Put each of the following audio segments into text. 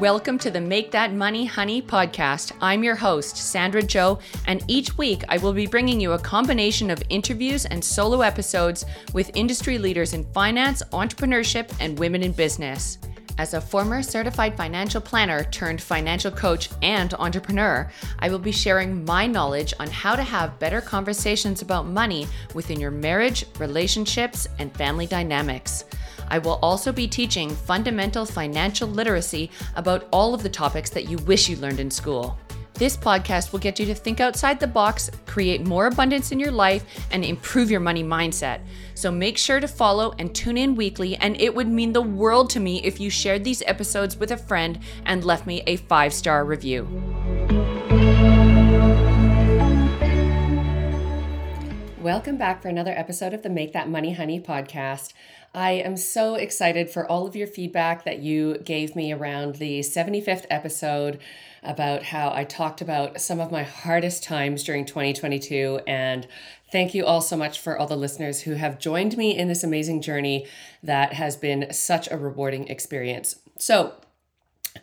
Welcome to the Make That Money Honey podcast. I'm your host, Sandra Joe, and each week I will be bringing you a combination of interviews and solo episodes with industry leaders in finance, entrepreneurship, and women in business. As a former certified financial planner turned financial coach and entrepreneur, I will be sharing my knowledge on how to have better conversations about money within your marriage, relationships, and family dynamics. I will also be teaching fundamental financial literacy about all of the topics that you wish you learned in school. This podcast will get you to think outside the box, create more abundance in your life, and improve your money mindset. So make sure to follow and tune in weekly, and it would mean the world to me if you shared these episodes with a friend and left me a five star review. Welcome back for another episode of the Make That Money Honey podcast. I am so excited for all of your feedback that you gave me around the 75th episode about how I talked about some of my hardest times during 2022. And thank you all so much for all the listeners who have joined me in this amazing journey that has been such a rewarding experience. So,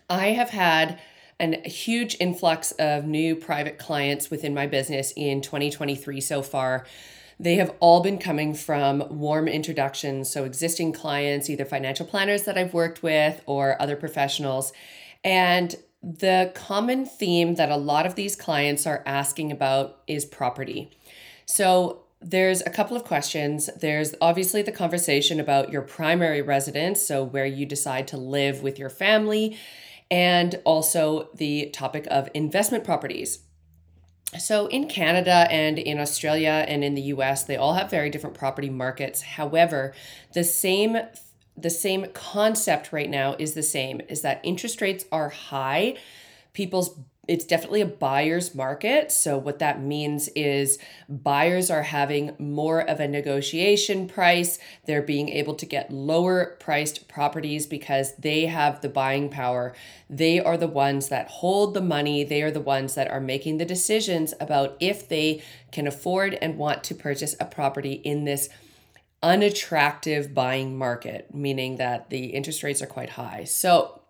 I have had a huge influx of new private clients within my business in 2023 so far. They have all been coming from warm introductions. So, existing clients, either financial planners that I've worked with or other professionals. And the common theme that a lot of these clients are asking about is property. So, there's a couple of questions. There's obviously the conversation about your primary residence, so where you decide to live with your family, and also the topic of investment properties. So, in Canada and in Australia and in the US, they all have very different property markets. However, the same the same concept right now is the same is that interest rates are high. People's it's definitely a buyer's market. So, what that means is buyers are having more of a negotiation price. They're being able to get lower priced properties because they have the buying power. They are the ones that hold the money. They are the ones that are making the decisions about if they can afford and want to purchase a property in this unattractive buying market, meaning that the interest rates are quite high. So,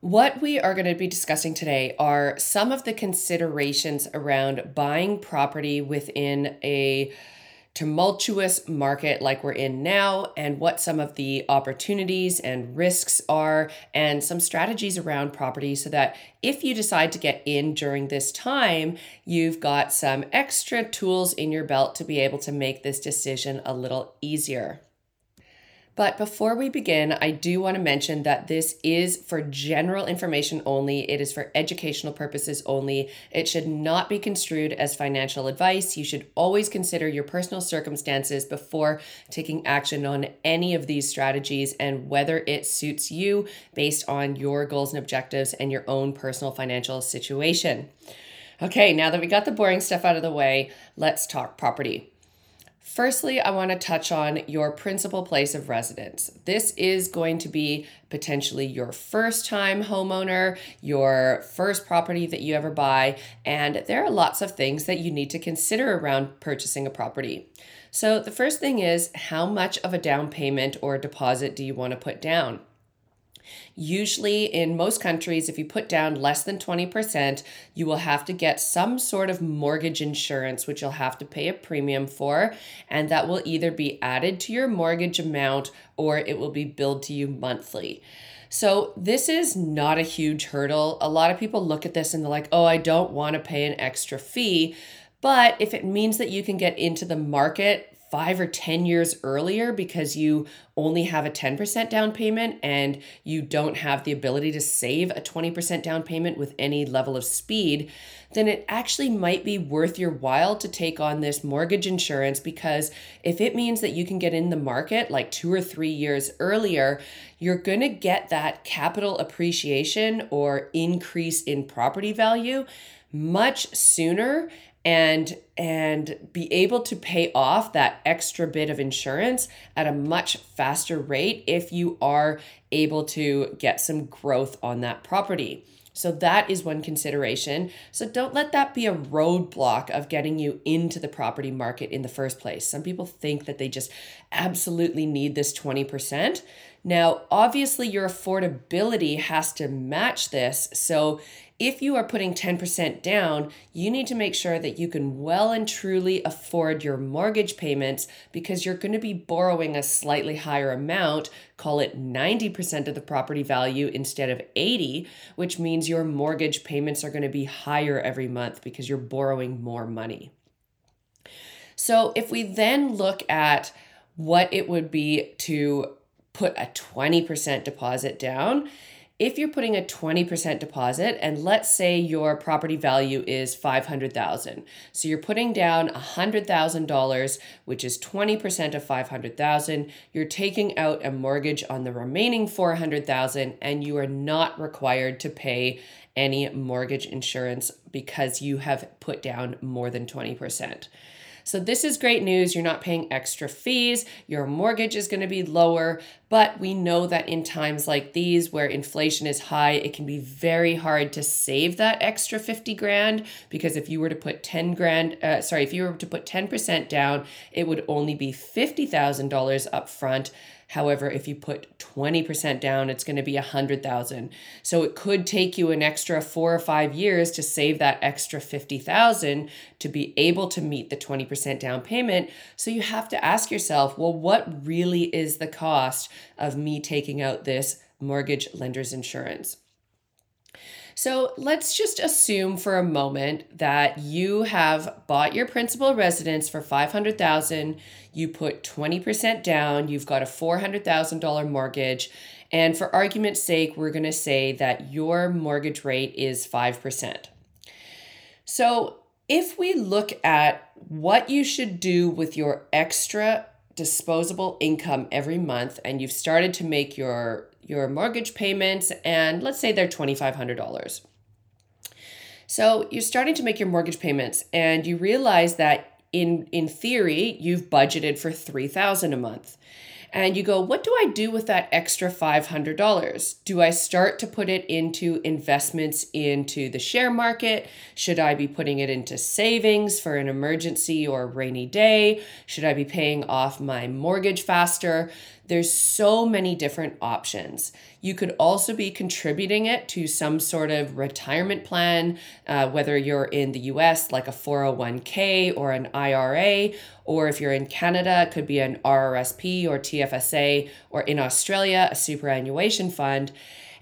what we are going to be discussing today are some of the considerations around buying property within a tumultuous market like we're in now, and what some of the opportunities and risks are, and some strategies around property so that if you decide to get in during this time, you've got some extra tools in your belt to be able to make this decision a little easier. But before we begin, I do want to mention that this is for general information only. It is for educational purposes only. It should not be construed as financial advice. You should always consider your personal circumstances before taking action on any of these strategies and whether it suits you based on your goals and objectives and your own personal financial situation. Okay, now that we got the boring stuff out of the way, let's talk property. Firstly, I want to touch on your principal place of residence. This is going to be potentially your first time homeowner, your first property that you ever buy, and there are lots of things that you need to consider around purchasing a property. So, the first thing is how much of a down payment or deposit do you want to put down? Usually, in most countries, if you put down less than 20%, you will have to get some sort of mortgage insurance, which you'll have to pay a premium for. And that will either be added to your mortgage amount or it will be billed to you monthly. So, this is not a huge hurdle. A lot of people look at this and they're like, oh, I don't want to pay an extra fee. But if it means that you can get into the market five or 10 years earlier because you only have a 10% down payment and you don't have the ability to save a 20% down payment with any level of speed, then it actually might be worth your while to take on this mortgage insurance because if it means that you can get in the market like two or three years earlier, you're going to get that capital appreciation or increase in property value much sooner and and be able to pay off that extra bit of insurance at a much faster rate if you are able to get some growth on that property. So that is one consideration. So don't let that be a roadblock of getting you into the property market in the first place. Some people think that they just absolutely need this 20%. Now, obviously, your affordability has to match this. So if you are putting 10% down, you need to make sure that you can well and truly afford your mortgage payments because you're going to be borrowing a slightly higher amount, call it 90% of the property value instead of 80, which means your mortgage payments are going to be higher every month because you're borrowing more money. So if we then look at what it would be to put a 20% deposit down, if you're putting a 20% deposit and let's say your property value is 500,000 so you're putting down $100,000 which is 20% of 500,000 you're taking out a mortgage on the remaining 400,000 and you are not required to pay any mortgage insurance because you have put down more than 20%. So this is great news. You're not paying extra fees. Your mortgage is going to be lower. But we know that in times like these where inflation is high, it can be very hard to save that extra 50 grand because if you were to put 10 grand, uh, sorry, if you were to put 10% down, it would only be $50,000 up front However, if you put 20% down, it's going to be 100,000. So it could take you an extra 4 or 5 years to save that extra 50,000 to be able to meet the 20% down payment. So you have to ask yourself, well, what really is the cost of me taking out this mortgage lender's insurance? So let's just assume for a moment that you have bought your principal residence for 500,000, you put 20% down, you've got a $400,000 mortgage, and for argument's sake, we're going to say that your mortgage rate is 5%. So, if we look at what you should do with your extra disposable income every month and you've started to make your your mortgage payments, and let's say they're $2,500. So you're starting to make your mortgage payments, and you realize that in in theory you've budgeted for $3,000 a month and you go, what do I do with that extra $500? Do I start to put it into investments into the share market? Should I be putting it into savings for an emergency or rainy day? Should I be paying off my mortgage faster? There's so many different options. You could also be contributing it to some sort of retirement plan, uh, whether you're in the US, like a 401k or an IRA, or if you're in Canada, it could be an RRSP or TFSA, or in Australia, a superannuation fund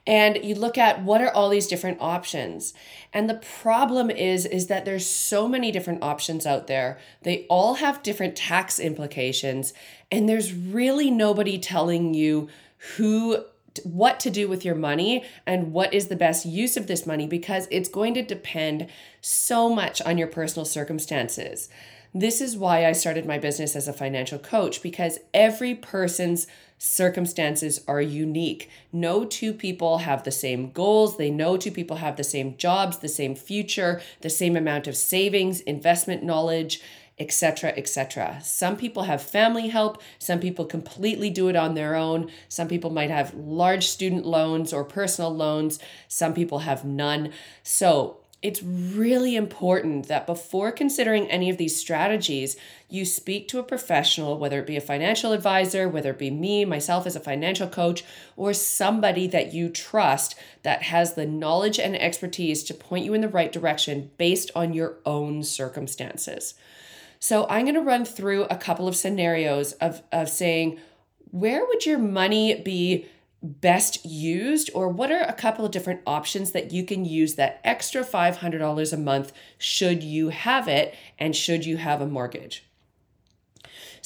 and you look at what are all these different options and the problem is is that there's so many different options out there they all have different tax implications and there's really nobody telling you who what to do with your money and what is the best use of this money because it's going to depend so much on your personal circumstances. This is why I started my business as a financial coach because every person's circumstances are unique. No two people have the same goals. They know two people have the same jobs, the same future, the same amount of savings, investment knowledge, etc., etc. Some people have family help, some people completely do it on their own. Some people might have large student loans or personal loans, some people have none. So, it's really important that before considering any of these strategies, you speak to a professional, whether it be a financial advisor, whether it be me, myself as a financial coach, or somebody that you trust that has the knowledge and expertise to point you in the right direction based on your own circumstances. So I'm going to run through a couple of scenarios of, of saying, where would your money be best used, or what are a couple of different options that you can use that extra $500 a month should you have it and should you have a mortgage?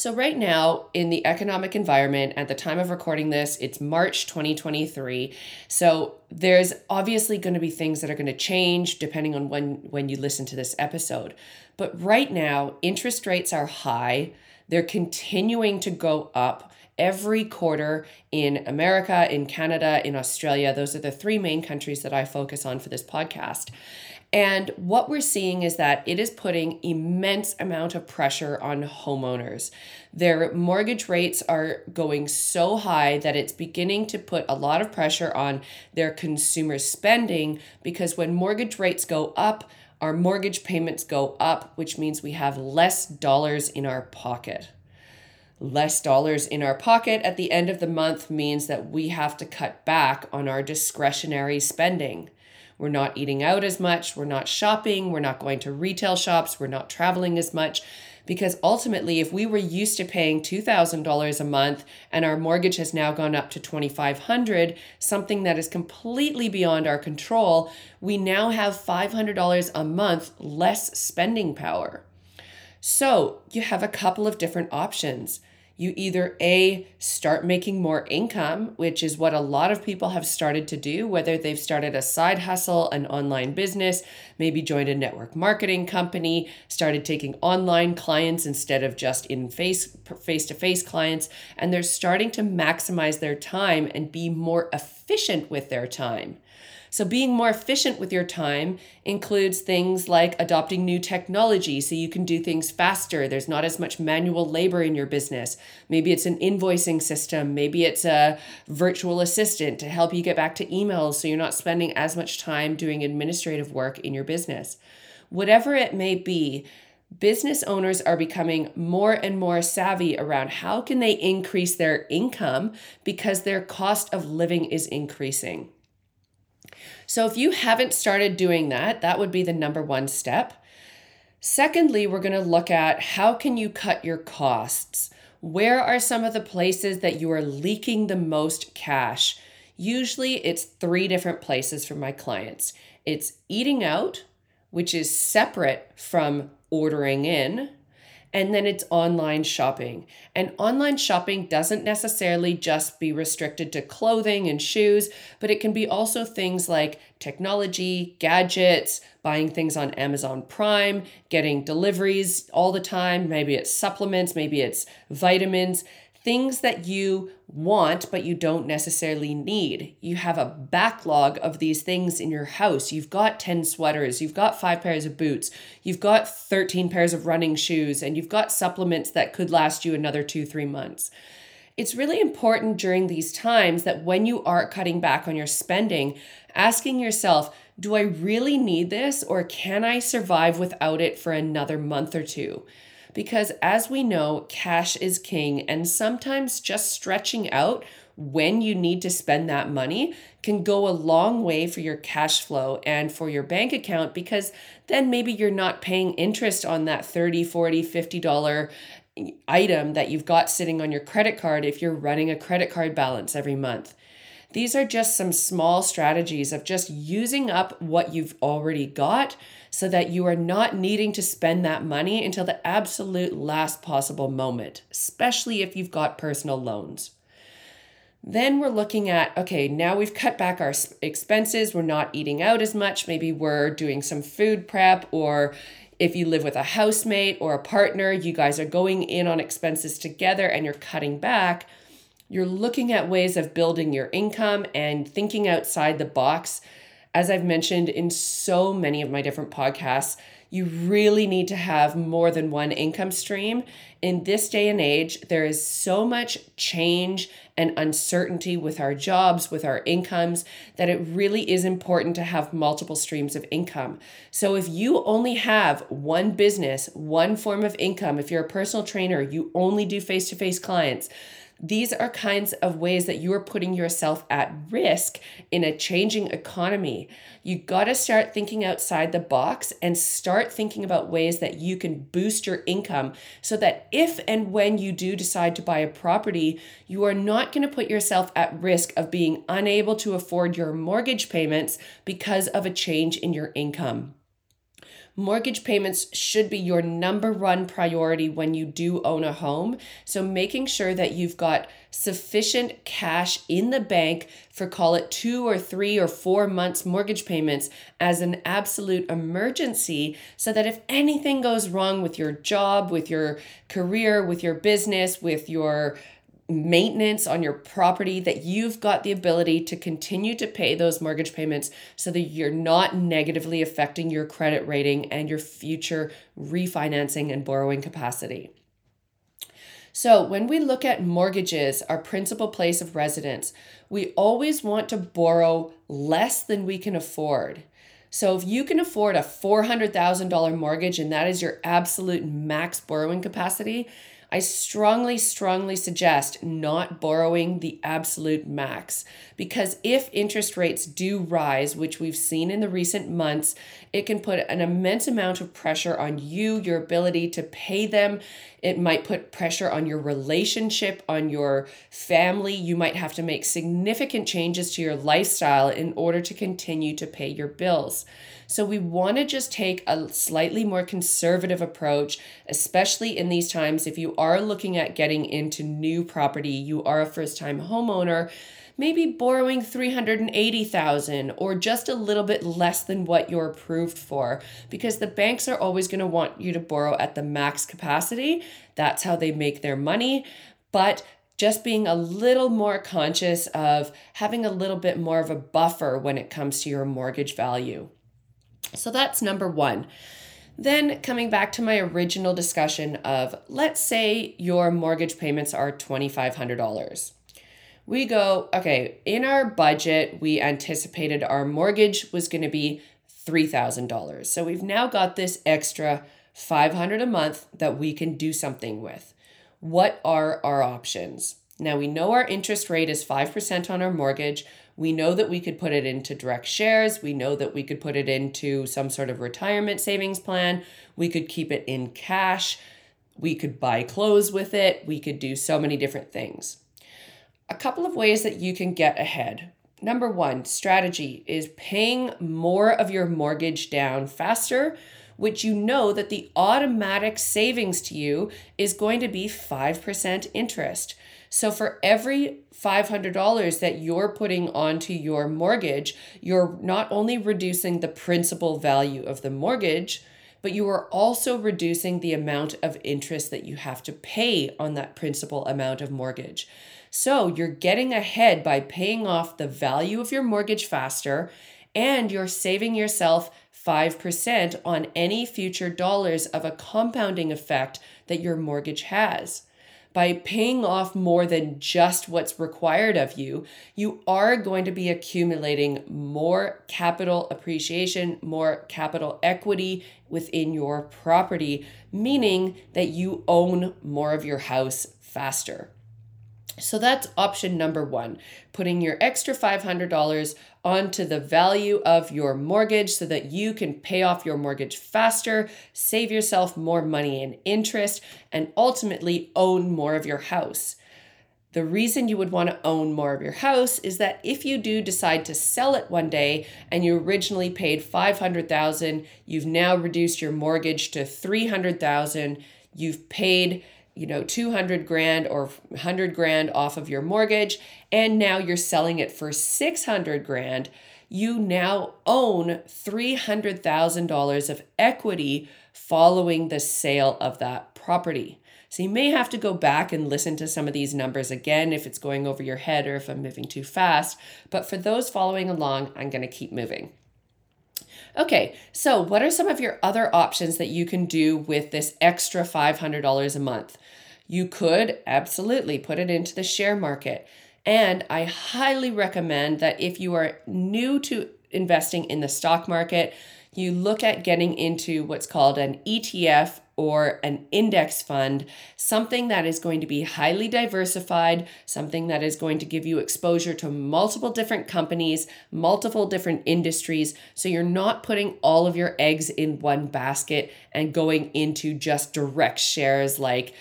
So, right now, in the economic environment, at the time of recording this, it's March 2023. So, there's obviously going to be things that are going to change depending on when, when you listen to this episode. But right now, interest rates are high, they're continuing to go up every quarter in America, in Canada, in Australia. Those are the three main countries that I focus on for this podcast. And what we're seeing is that it is putting immense amount of pressure on homeowners. Their mortgage rates are going so high that it's beginning to put a lot of pressure on their consumer spending because when mortgage rates go up, our mortgage payments go up, which means we have less dollars in our pocket. Less dollars in our pocket at the end of the month means that we have to cut back on our discretionary spending. We're not eating out as much, we're not shopping, we're not going to retail shops, we're not traveling as much. Because ultimately, if we were used to paying $2,000 a month and our mortgage has now gone up to 2,500, something that is completely beyond our control, we now have $500 a month less spending power. So you have a couple of different options you either A, start making more income, which is what a lot of people have started to do, whether they've started a side hustle, an online business, maybe joined a network marketing company, started taking online clients instead of just in face face to face clients, and they're starting to maximize their time and be more efficient with their time. So, being more efficient with your time includes things like adopting new technology so you can do things faster. There's not as much manual labor in your business. Maybe it's an invoicing system, maybe it's a virtual assistant to help you get back to emails so you're not spending as much time doing administrative work in your business. Whatever it may be, business owners are becoming more and more savvy around how can they increase their income because their cost of living is increasing. So if you haven't started doing that, that would be the number one step. Secondly, we're going to look at how can you cut your costs? Where are some of the places that you are leaking the most cash? Usually it's three different places for my clients. It's eating out, which is separate from ordering in, and then it's online shopping. And online shopping doesn't necessarily just be restricted to clothing and shoes, but it can be also things like technology, gadgets, buying things on Amazon Prime, getting deliveries all the time. Maybe it's supplements, maybe it's vitamins things that you want but you don't necessarily need. You have a backlog of these things in your house. You've got 10 sweaters, you've got 5 pairs of boots, you've got 13 pairs of running shoes, and you've got supplements that could last you another 2-3 months. It's really important during these times that when you are cutting back on your spending, asking yourself, do I really need this or can I survive without it for another month or two? Because as we know, cash is king, and sometimes just stretching out when you need to spend that money can go a long way for your cash flow and for your bank account because then maybe you're not paying interest on that 30 40 50 dollar item that you've got sitting on your credit card if you're running a credit card balance every month. These are just some small strategies of just using up what you've already got so that you are not needing to spend that money until the absolute last possible moment, especially if you've got personal loans. Then we're looking at okay, now we've cut back our expenses. We're not eating out as much. Maybe we're doing some food prep, or if you live with a housemate or a partner, you guys are going in on expenses together and you're cutting back you're looking at ways of building your income and thinking outside the box. As I've mentioned in so many of my different podcasts, you really need to have more than one income stream. In this day and age, there is so much change and uncertainty with our jobs, with our incomes, that it really is important to have multiple streams of income. So, if you only have one business, one form of income, if you're a personal trainer, you only do face to face clients, these are kinds of ways that you are putting yourself at risk in a changing economy. You got to start thinking outside the box and start thinking about ways that you can boost your income so that if and when you do decide to buy a property, you are not going to put yourself at risk of being unable to afford your mortgage payments because of a change in your income. Mortgage payments should be your number one priority when you do own a home. So, making sure that you've got sufficient cash in the bank for call it two or three or four months mortgage payments as an absolute emergency, so that if anything goes wrong with your job, with your career, with your business, with your maintenance on your property that you've got the ability to continue to pay those mortgage payments so that you're not negatively affecting your credit rating and your future refinancing and borrowing capacity. So, when we look at mortgages, our principal place of residence, we always want to borrow less than we can afford. So, if you can afford a $400,000 mortgage and that is your absolute max borrowing capacity, I strongly, strongly suggest not borrowing the absolute max because if interest rates do rise, which we've seen in the recent months, it can put an immense amount of pressure on you, your ability to pay them. It might put pressure on your relationship, on your family. You might have to make significant changes to your lifestyle in order to continue to pay your bills. So we want to just take a slightly more conservative approach, especially in these times. If you are looking at getting into new property, you are a first time homeowner, maybe borrowing 380,000 or just a little bit less than what you're approved for because the banks are always going to want you to borrow at the max capacity. That's how they make their money. But just being a little more conscious of having a little bit more of a buffer when it comes to your mortgage value. So that's number one. Then, coming back to my original discussion of let's say your mortgage payments are $2,500. We go, okay, in our budget, we anticipated our mortgage was going to be $3,000. So we've now got this extra 500 a month that we can do something with. What are our options? Now we know our interest rate is 5% on our mortgage. We know that we could put it into direct shares. We know that we could put it into some sort of retirement savings plan. We could keep it in cash. We could buy clothes with it. We could do so many different things. A couple of ways that you can get ahead. Number one, strategy is paying more of your mortgage down faster, which you know that the automatic savings to you is going to be 5% interest. So for every $500 that you're putting onto your mortgage, you're not only reducing the principal value of the mortgage, but you are also reducing the amount of interest that you have to pay on that principal amount of mortgage. So you're getting ahead by paying off the value of your mortgage faster and you're saving yourself 5% on any future dollars of a compounding effect that your mortgage has by paying off more than just what's required of you, you are going to be accumulating more capital appreciation, more capital equity within your property, meaning that you own more of your house faster. So that's option number one, putting your extra $500 onto the value of your mortgage so that you can pay off your mortgage faster, save yourself more money in interest, and ultimately own more of your house. The reason you would want to own more of your house is that if you do decide to sell it one day and you originally paid 500,000, you've now reduced your mortgage to 300,000, you've paid you know 200 grand or 100 grand off of your mortgage and now you're selling it for 600 grand you now own $300,000 of equity following the sale of that property. So you may have to go back and listen to some of these numbers again if it's going over your head or if I'm moving too fast. But for those following along, I'm going to keep moving. Okay, so what are some of your other options that you can do with this extra $500 a month? You could absolutely put it into the share market. And I highly recommend that if you are new to investing in the stock market, you look at getting into what's called an ETF or an index fund, something that is going to be highly diversified, something that is going to give you exposure to multiple different companies, multiple different industries. So you're not putting all of your eggs in one basket and going into just direct shares like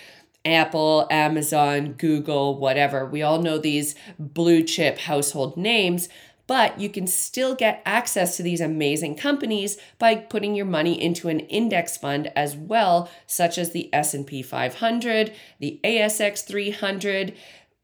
Apple, Amazon, Google, whatever. We all know these blue chip household names, but you can still get access to these amazing companies by putting your money into an index fund as well, such as the S&P 500, the ASX 300,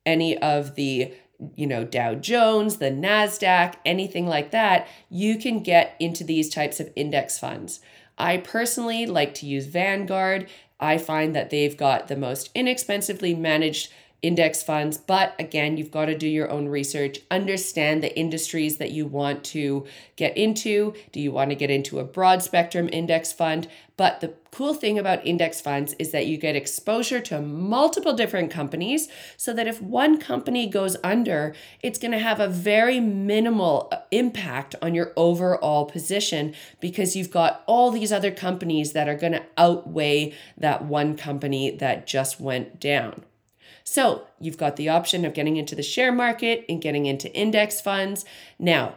any of the you know Dow Jones, the Nasdaq, anything like that, you can get into these types of index funds. I personally like to use Vanguard I find that they've got the most inexpensively managed index funds. But again, you've got to do your own research, understand the industries that you want to get into. Do you want to get into a broad spectrum index fund? But the cool thing about index funds is that you get exposure to multiple different companies so that if one company goes under, it's going to have a very minimal uh, impact on your overall position because you've got all these other companies that are going to outweigh that one company that just went down. So you've got the option of getting into the share market and getting into index funds. Now,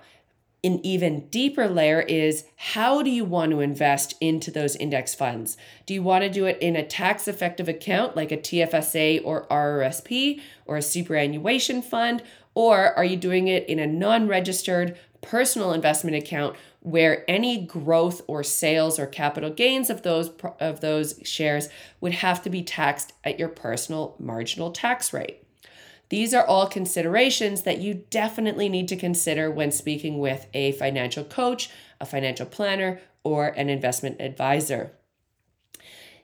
an even deeper layer is how do you want to invest into those index funds? Do you want to do it in a tax effective account like a TFSA or RRSP or a superannuation fund? Or are you doing it in a non registered personal investment account where any growth or sales or capital gains of those of those shares would have to be taxed at your personal marginal tax rate? These are all considerations that you definitely need to consider when speaking with a financial coach, a financial planner, or an investment advisor.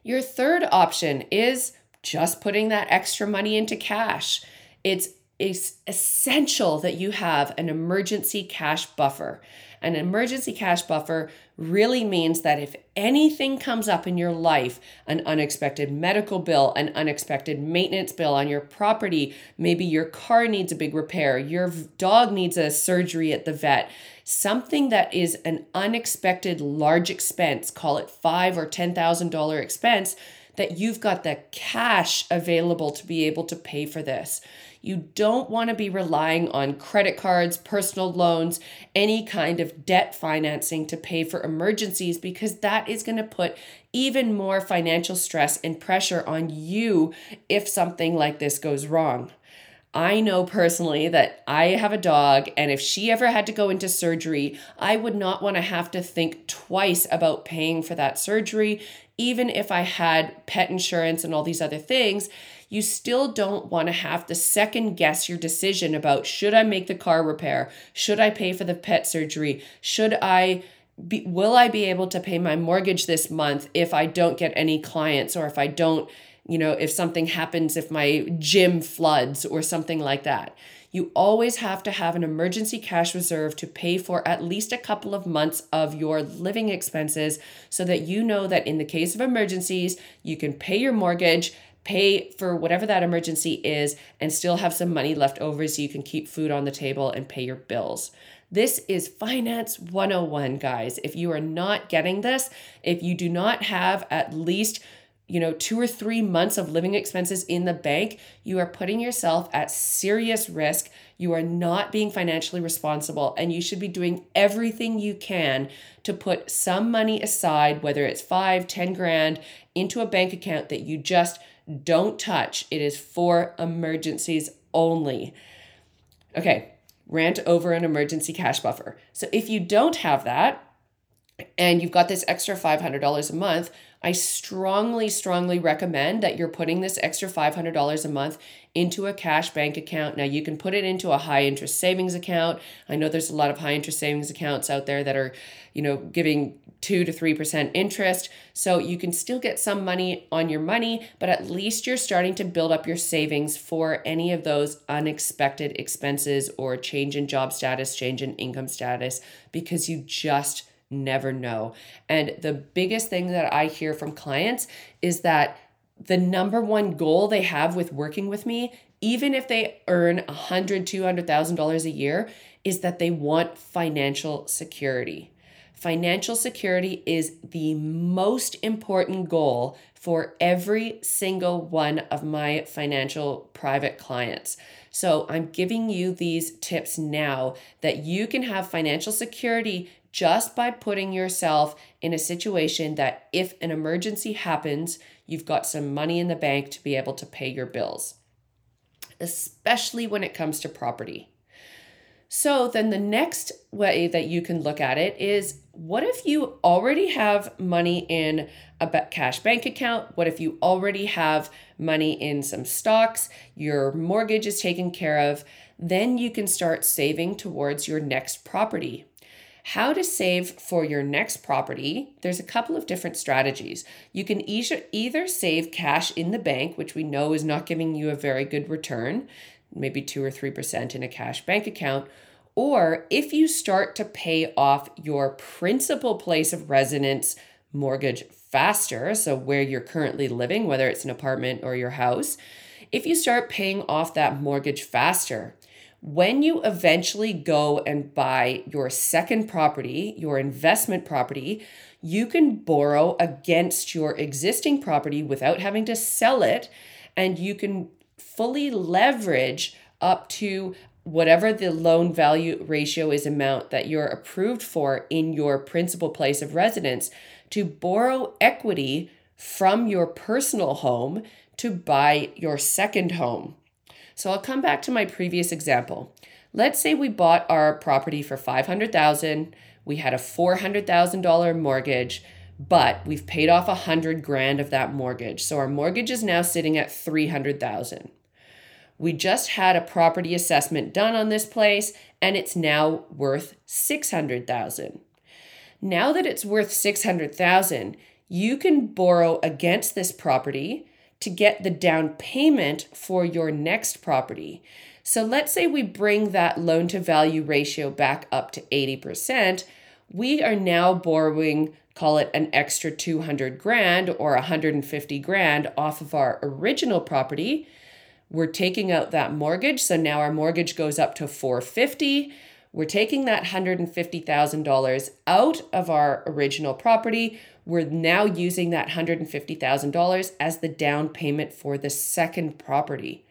Your third option is just putting that extra money into cash. It's it's essential that you have an emergency cash buffer. An emergency cash buffer really means that if anything comes up in your life, an unexpected medical bill, an unexpected maintenance bill on your property, maybe your car needs a big repair, your dog needs a surgery at the vet, something that is an unexpected large expense, call it five or ten thousand dollar expense, that you've got the cash available to be able to pay for this. You don't want to be relying on credit cards, personal loans, any kind of debt financing to pay for emergencies because that is going to put even more financial stress and pressure on you if something like this goes wrong. I know personally that I have a dog, and if she ever had to go into surgery, I would not want to have to think twice about paying for that surgery, even if I had pet insurance and all these other things you still don't want to have to second guess your decision about should I make the car repair? Should I pay for the pet surgery? Should I be, will I be able to pay my mortgage this month if I don't get any clients or if I don't, you know, if something happens, if my gym floods or something like that? You always have to have an emergency cash reserve to pay for at least a couple of months of your living expenses so that you know that in the case of emergencies, you can pay your mortgage pay for whatever that emergency is, and still have some money left over so you can keep food on the table and pay your bills. This is Finance 101, guys. If you are not getting this, if you do not have at least you know, two or three months of living expenses in the bank, you are putting yourself at serious risk. You are not being financially responsible, and you should be doing everything you can to put some money aside, whether it's five, ten grand, into a bank account that you just don't touch. It is for emergencies only. Okay, rant over an emergency cash buffer. So if you don't have that, and you've got this extra $500 a month, I strongly, strongly recommend that you're putting this extra $500 a month into a cash bank account. Now, you can put it into a high interest savings account. I know there's a lot of high interest savings accounts out there that are, you know, giving 2 to 3% interest. So you can still get some money on your money, but at least you're starting to build up your savings for any of those unexpected expenses or change in job status, change in income status, because you just never know. And the biggest thing that I hear from clients is that the number one goal they have with working with me, even if they earn a hundred, two hundred thousand dollars a year, is that they want financial security. Financial security is the most important goal for every single one of my financial private clients. So, I'm giving you these tips now that you can have financial security just by putting yourself in a situation that if an emergency happens, you've got some money in the bank to be able to pay your bills, especially when it comes to property. So, then the next way that you can look at it is what if you already have money in a cash bank account? What if you already have money in some stocks? Your mortgage is taken care of. Then you can start saving towards your next property how to save for your next property, there's a couple of different strategies. You can either save cash in the bank, which we know is not giving you a very good return, maybe 2 or 3% in a cash bank account, or if you start to pay off your principal place of residence mortgage faster, so where you're currently living, whether it's an apartment or your house, if you start paying off that mortgage faster, when you eventually go and buy your second property, your investment property, you can borrow against your existing property without having to sell it. And you can fully leverage up to whatever the loan value ratio is amount that you're approved for in your principal place of residence to borrow equity from your personal home to buy your second home. So I'll come back to my previous example. Let's say we bought our property for 500,000, we had a $400,000 mortgage, but we've paid off a 100 grand of that mortgage. So our mortgage is now sitting at 300,000. We just had a property assessment done on this place and it's now worth 600,000. Now that it's worth 600,000, you can borrow against this property to get the down payment for your next property. So let's say we bring that loan to value ratio back up to 80%, we are now borrowing call it an extra 200 grand or 150 grand off of our original property. We're taking out that mortgage, so now our mortgage goes up to 450. We're taking that $150,000 out of our original property. We're now using that $150,000 as the down payment for the second property.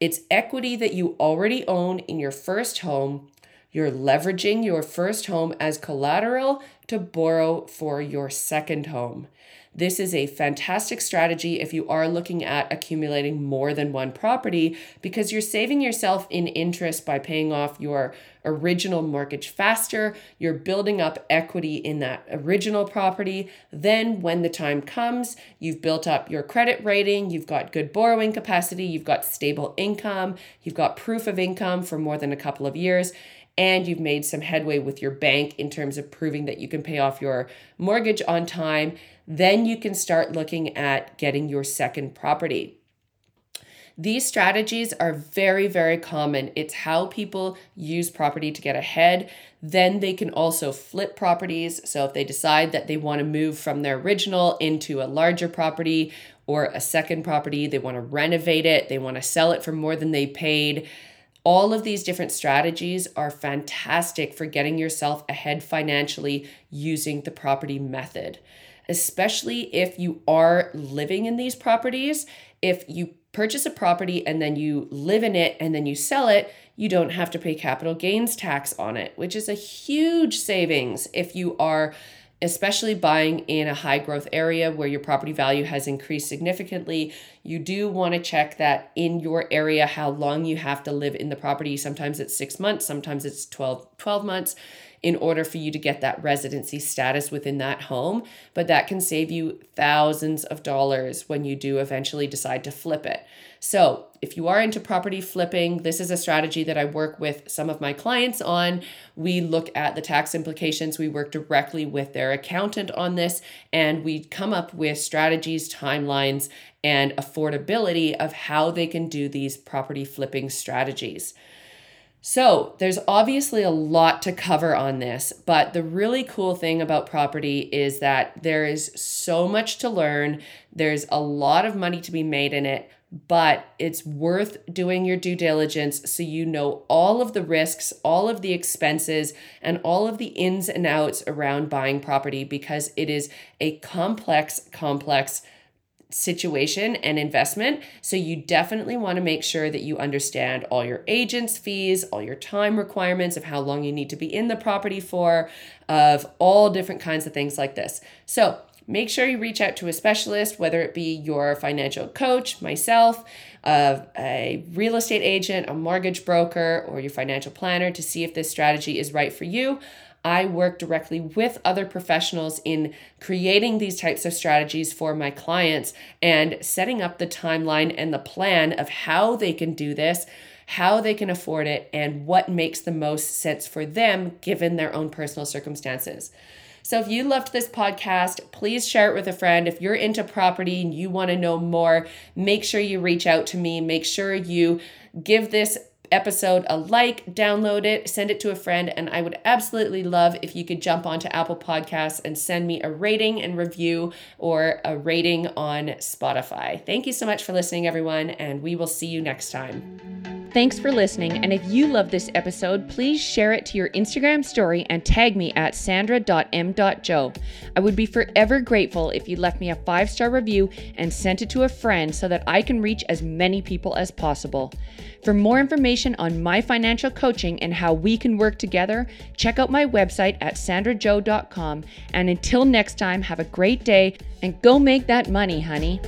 It's equity that you already own in your first home. You're leveraging your first home as collateral to borrow for your second home. This is a fantastic strategy if you are looking at accumulating more than one property because you're saving yourself in interest by paying off your original mortgage faster. You're building up equity in that original property. Then, when the time comes, you've built up your credit rating, you've got good borrowing capacity, you've got stable income, you've got proof of income for more than a couple of years and you've made some headway with your bank in terms of proving that you can pay off your mortgage on time, then you can start looking at getting your second property. These strategies are very, very common. It's how people use property to get ahead. Then they can also flip properties. So if they decide that they want to move from their original into a larger property or a second property, they want to renovate it, they want to sell it for more than they paid all of these different strategies are fantastic for getting yourself ahead financially using the property method, especially if you are living in these properties. If you purchase a property and then you live in it and then you sell it, you don't have to pay capital gains tax on it, which is a huge savings if you are especially buying in a high growth area where your property value has increased significantly, you do want to check that in your area how long you have to live in the property. Sometimes it's six months, sometimes it's 12, 12 months in order for you to get that residency status within that home. But that can save you thousands of dollars when you do eventually decide to flip it. So, if you are into property flipping, this is a strategy that I work with some of my clients on. We look at the tax implications, we work directly with their accountant on this, and we come up with strategies, timelines, and affordability of how they can do these property flipping strategies. So, there's obviously a lot to cover on this, but the really cool thing about property is that there is so much to learn. There's a lot of money to be made in it, but it's worth doing your due diligence so you know all of the risks, all of the expenses, and all of the ins and outs around buying property because it is a complex, complex situation and investment. So you definitely want to make sure that you understand all your agent's fees, all your time requirements of how long you need to be in the property for, of all different kinds of things like this. So make sure you reach out to a specialist, whether it be your financial coach, myself, uh, a real estate agent, a mortgage broker, or your financial planner to see if this strategy is right for you. I work directly with other professionals in creating these types of strategies for my clients and setting up the timeline and the plan of how they can do this how they can afford it, and what makes the most sense for them given their own personal circumstances. So if you loved this podcast, please share it with a friend. If you're into property and you want to know more, make sure you reach out to me. Make sure you give this episode a like, download it, send it to a friend, and I would absolutely love if you could jump onto Apple Podcasts and send me a rating and review or a rating on Spotify. Thank you so much for listening, everyone, and we will see you next time. Thanks for listening, and if you love this episode, please share it to your Instagram story and tag me at sandra.m.joe. I would be forever grateful if you left me a five star review and sent it to a friend so that I can reach as many people as possible. For more information on my financial coaching and how we can work together, check out my website at sandrajoe.com. And until next time, have a great day and go make that money, honey.